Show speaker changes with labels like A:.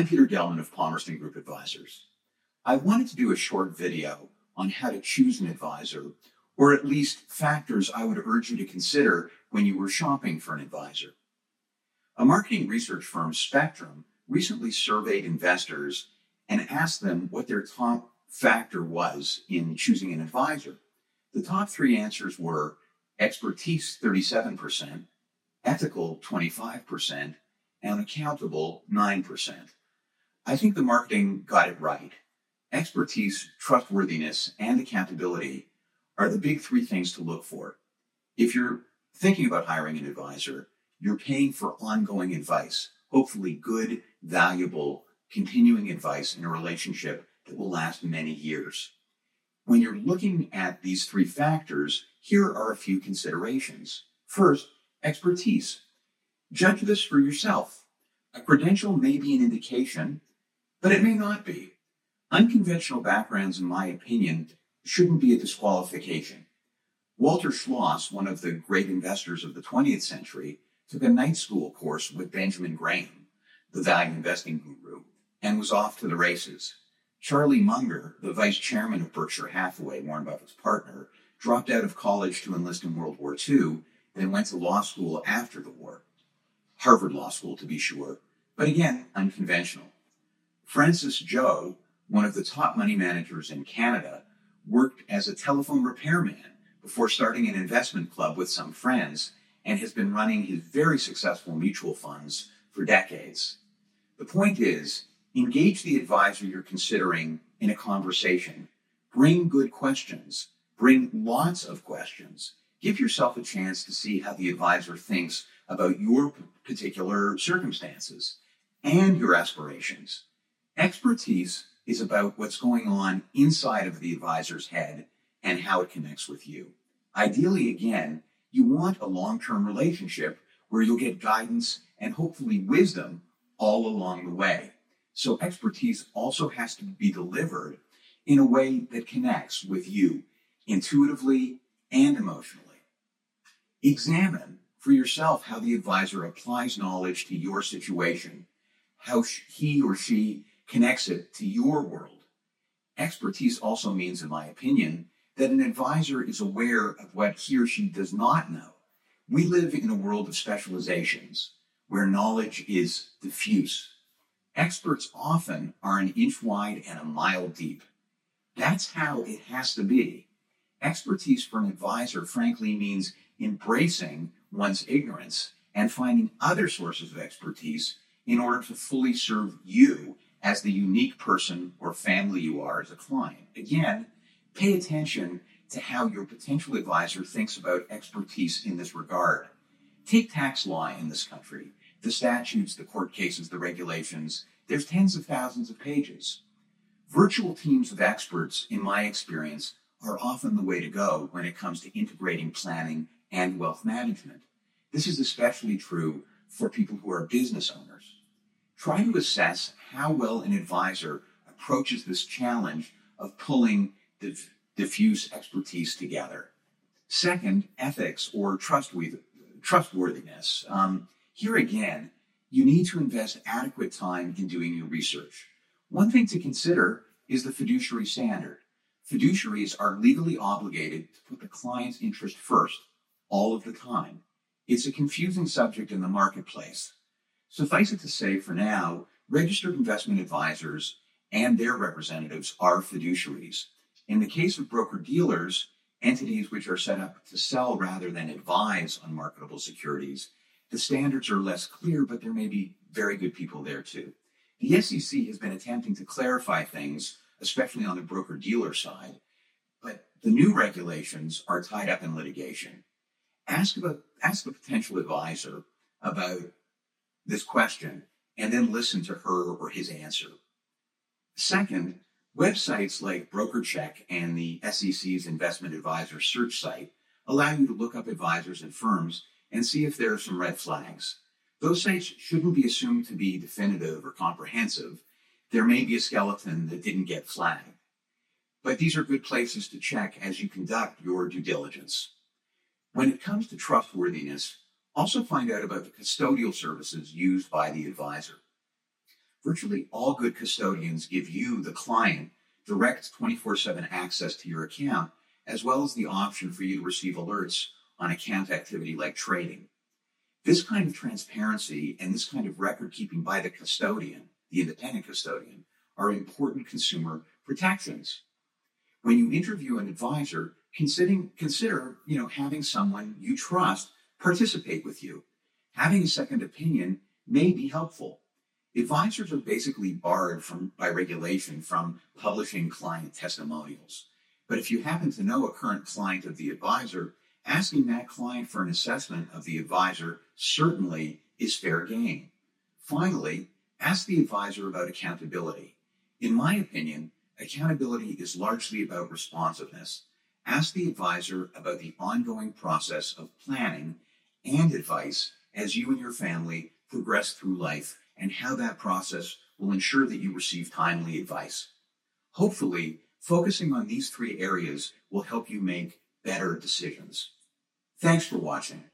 A: I'm Peter Gelman of Palmerston Group Advisors. I wanted to do a short video on how to choose an advisor, or at least factors I would urge you to consider when you were shopping for an advisor. A marketing research firm, Spectrem, recently surveyed investors and asked them what their top factor was in choosing an advisor. The top three answers were expertise 37%, ethical 25%, and accountable 9%. I think the marketing got it right. Expertise, trustworthiness, and accountability are the big three things to look for. If you're thinking about hiring an advisor, you're paying for ongoing advice, hopefully good, valuable, continuing advice in a relationship that will last many years. When you're looking at these three factors, here are a few considerations. First, expertise. Judge this for yourself. A credential may be an indication but it may not be. Unconventional backgrounds, in my opinion, shouldn't be a disqualification. Walter Schloss, one of the great investors of the 20th century, took a night school course with Benjamin Graham, the value investing guru, and was off to the races. Charlie Munger, the vice chairman of Berkshire Hathaway, Warren Buffett's partner, dropped out of college to enlist in World War II, then went to law school after the war. Harvard Law School, to be sure, but again, unconventional. Francis Chou, one of the top money managers in Canada, worked as a telephone repairman before starting an investment club with some friends and has been running his very successful mutual funds for decades. The point is, engage the advisor you're considering in a conversation. Bring good questions. Bring lots of questions. Give yourself a chance to see how the advisor thinks about your particular circumstances and your aspirations. Expertise is about what's going on inside of the advisor's head and how it connects with you. Ideally, again, you want a long term relationship where you'll get guidance and hopefully wisdom all along the way. So, expertise also has to be delivered in a way that connects with you intuitively and emotionally. Examine for yourself how the advisor applies knowledge to your situation, how he or she connects it to your world. Expertise also means, in my opinion, that an advisor is aware of what he or she does not know. We live in a world of specializations where knowledge is diffuse. Experts often are an inch wide and a mile deep. That's how it has to be. Expertise for an advisor, frankly, means embracing one's ignorance and finding other sources of expertise in order to fully serve you as the unique person or family you are as a client. Again, pay attention to how your potential advisor thinks about expertise in this regard. Take tax law in this country, the statutes, the court cases, the regulations. There's tens of thousands of pages. Virtual teams of experts, in my experience, are often the way to go when it comes to integrating planning and wealth management. This is especially true for people who are business owners. Try to assess how well an advisor approaches this challenge of pulling dif- diffuse expertise together. Second, ethics or trustworthiness. Um, here again, you need to invest adequate time in doing your research. One thing to consider is the fiduciary standard. Fiduciaries are legally obligated to put the client's interest first all of the time. It's a confusing subject in the marketplace. Suffice it to say, for now, registered investment advisors and their representatives are fiduciaries. In the case of broker dealers, entities which are set up to sell rather than advise on marketable securities, the standards are less clear, but there may be very good people there too. The SEC has been attempting to clarify things, especially on the broker dealer side, but the new regulations are tied up in litigation. Ask about ask a potential advisor about this question and then listen to her or his answer. Second, websites like BrokerCheck and the SEC's investment advisor search site allow you to look up advisors and firms and see if there are some red flags. Those sites shouldn't be assumed to be definitive or comprehensive. There may be a skeleton that didn't get flagged. But these are good places to check as you conduct your due diligence. When it comes to trustworthiness, also find out about the custodial services used by the advisor. Virtually all good custodians give you, the client, direct 24 7 access to your account, as well as the option for you to receive alerts on account activity like trading. This kind of transparency and this kind of record keeping by the custodian, the independent custodian, are important consumer protections. When you interview an advisor, considering, consider you know, having someone you trust participate with you. Having a second opinion may be helpful. Advisors are basically barred from, by regulation from publishing client testimonials. But if you happen to know a current client of the advisor, asking that client for an assessment of the advisor certainly is fair game. Finally, ask the advisor about accountability. In my opinion, accountability is largely about responsiveness. Ask the advisor about the ongoing process of planning and advice as you and your family progress through life and how that process will ensure that you receive timely advice. Hopefully, focusing on these three areas will help you make better decisions. Thanks for watching.